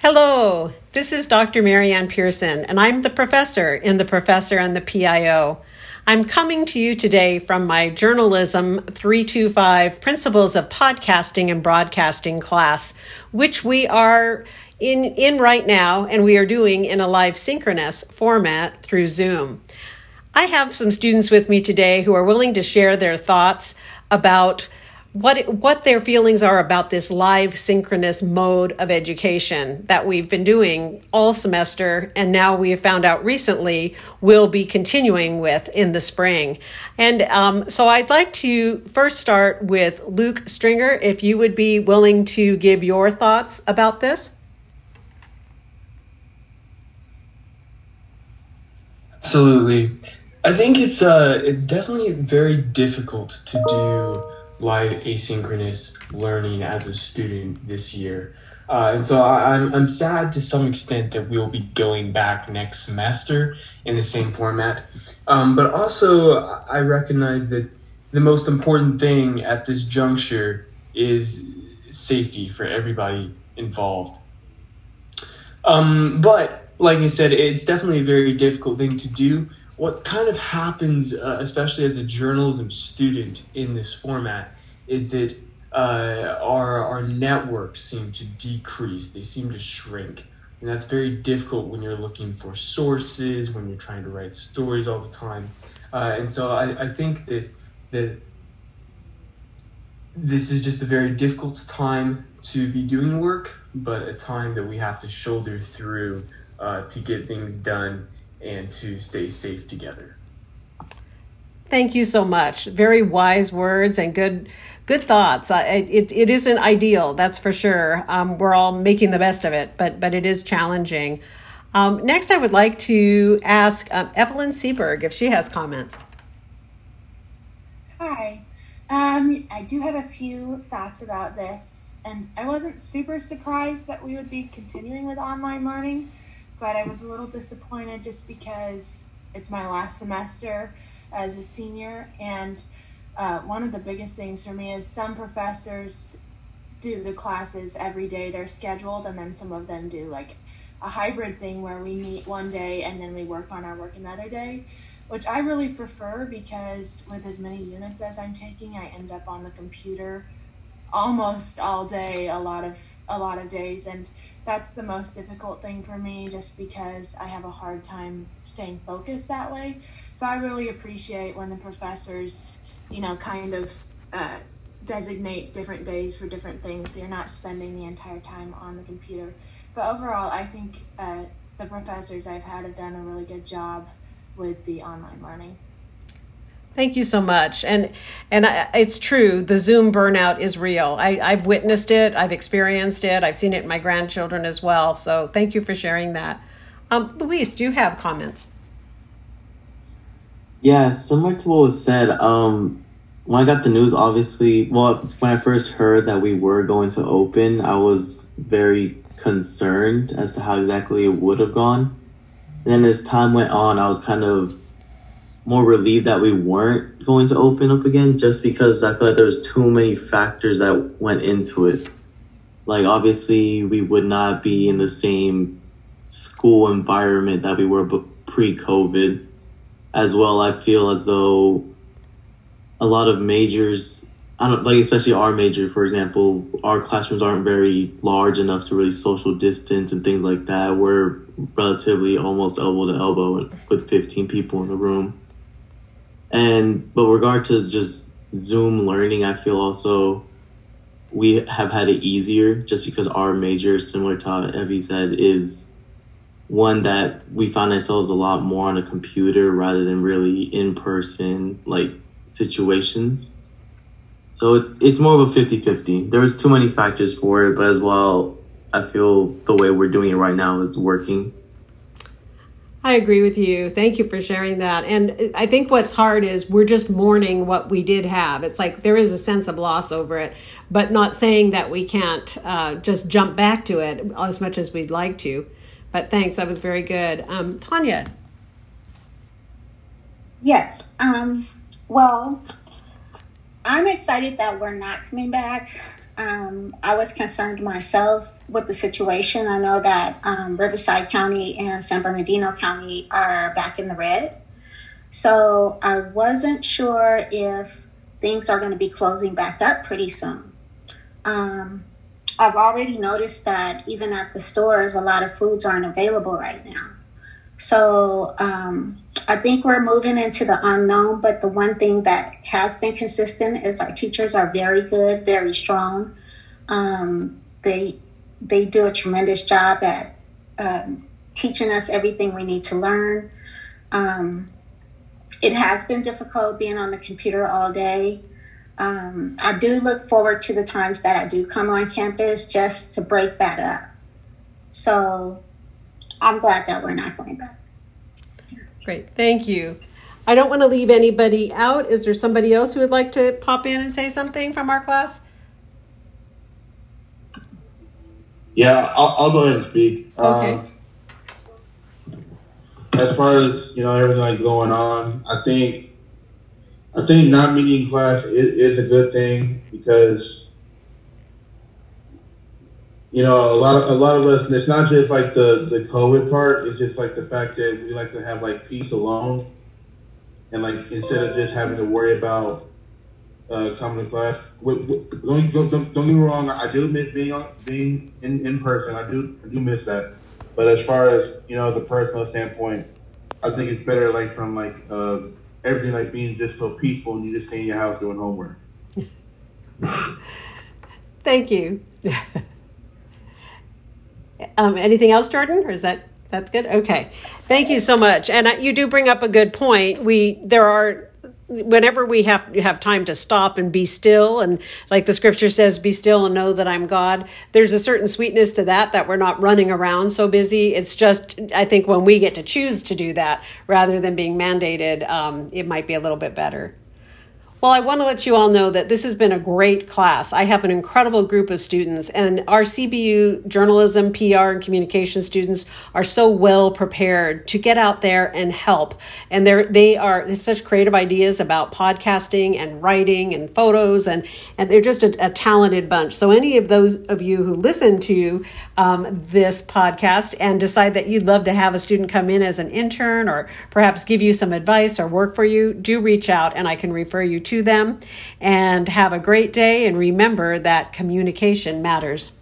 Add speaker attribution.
Speaker 1: Hello, this is Dr. Marianne Pearson, and I'm the professor in The Professor and the PIO. I'm coming to you today from my Journalism 325 Principles of Podcasting and Broadcasting class, which we are in, in right now, and we are doing in a live synchronous format through Zoom. I have some students with me today who are willing to share their thoughts about what what their feelings are about this live synchronous mode of education that we've been doing all semester and now we have found out recently will be continuing with in the spring. And um, so i'd like to first start with luke stringer if you would be willing to give your thoughts about this.
Speaker 2: Absolutely. I think it's uh it's definitely very difficult to do live asynchronous learning as a student this year. Uh, and so I, am I'm, I'm sad to some extent that we'll be going back next semester in the same format. Um, but also, I recognize that the most important thing at this juncture is safety for everybody involved. Um, but like I said, it's definitely a very difficult thing to do what kind of happens, uh, especially as a journalism student in this format, is that uh, our our networks seem to decrease. They seem to shrink, and that's very difficult when you're looking for sources, when you're trying to write stories all the time. Uh, and so I, I think that that this is just a very difficult time to be doing work, but a time that we have to shoulder through uh, to get things done and to stay safe together.
Speaker 1: Thank you so much. Very wise words and good good thoughts. It, it isn't ideal, that's for sure. Um, we're all making the best of it, but but it is challenging. Um, next, I would like to ask um, Evelyn Seberg if she has comments.
Speaker 3: Hi. Um, I do have a few thoughts about this, and I wasn't super surprised that we would be continuing with online learning but I was a little disappointed just because it's my last semester as a senior. And uh, one of the biggest things for me is some professors do the classes every day, they're scheduled, and then some of them do like a hybrid thing where we meet one day and then we work on our work another day, which I really prefer because with as many units as I'm taking, I end up on the computer almost all day a lot of a lot of days and that's the most difficult thing for me just because I have a hard time staying focused that way. So I really appreciate when the professors, you know, kind of uh, designate different days for different things so you're not spending the entire time on the computer. But overall, I think uh, the professors I've had have done a really good job with the online learning.
Speaker 1: Thank you so much. And and I, it's true. The Zoom burnout is real. I, I've witnessed it. I've experienced it. I've seen it in my grandchildren as well. So thank you for sharing that. Um, Luis, do you have comments?
Speaker 4: Yeah, similar to what was said. Um, when I got the news, obviously, well, when I first heard that we were going to open, I was very concerned as to how exactly it would have gone. And then as time went on, I was kind of more relieved that we weren't going to open up again just because I feel like there was too many factors that went into it. Like obviously we would not be in the same school environment that we were pre-COVID. As well, I feel as though a lot of majors, I don't like especially our major, for example, our classrooms aren't very large enough to really social distance and things like that. We're relatively almost elbow to elbow with 15 people in the room. And but regard to just Zoom learning, I feel also we have had it easier just because our major, similar to Evie said, is one that we find ourselves a lot more on a computer rather than really in person like situations. So it's it's more of a 50-50. There's too many factors for it, but as well I feel the way we're doing it right now is working.
Speaker 1: I agree with you. Thank you for sharing that. And I think what's hard is we're just mourning what we did have. It's like there is a sense of loss over it, but not saying that we can't uh, just jump back to it as much as we'd like to. But thanks, that was very good. Um, Tanya.
Speaker 5: Yes. Um, well, I'm excited that we're not coming back Um, I was concerned myself with the situation. I know that um, Riverside County and San Bernardino County are back in the red. So I wasn't sure if things are going to be closing back up pretty soon. Um, I've already noticed that even at the stores, a lot of foods aren't available right now. So um, I think we're moving into the unknown, but the one thing that has been consistent is our teachers are very good, very strong. Um, they they do a tremendous job at um, teaching us everything we need to learn. Um, it has been difficult being on the computer all day. Um, I do look forward to the times that I do come on campus just to break that up. So I'm glad that we're not going back.
Speaker 1: Great, thank you. I don't want to leave anybody out. Is there somebody else who would like to pop in and say something from our class?
Speaker 6: Yeah, I'll, I'll go ahead and speak.
Speaker 1: Okay.
Speaker 6: Um, as far as you know, everything like going on, I think I think not meeting class is, is a good thing because you know a lot of a lot of us. It's not just like the the COVID part. It's just like the fact that we like to have like peace alone, and like instead of just having to worry about uh, coming to class. Don't, don't, don't get me wrong. I do miss being on, being in, in person. I do I do miss that. But as far as you know, the personal standpoint, I think it's better like from like uh, everything like being just so peaceful and you just stay in your house doing homework.
Speaker 1: Thank you. um, anything else, Jordan, or is that that's good? Okay, thank you so much. And you do bring up a good point. We there are whenever we have have time to stop and be still and like the scripture says be still and know that i'm god there's a certain sweetness to that that we're not running around so busy it's just i think when we get to choose to do that rather than being mandated um, it might be a little bit better well, I want to let you all know that this has been a great class. I have an incredible group of students, and our CBU journalism, PR, and communication students are so well prepared to get out there and help. And they're they are they have such creative ideas about podcasting and writing and photos, and and they're just a, a talented bunch. So, any of those of you who listen to um, this podcast and decide that you'd love to have a student come in as an intern or perhaps give you some advice or work for you, do reach out, and I can refer you to them. And have a great day. And remember that communication matters.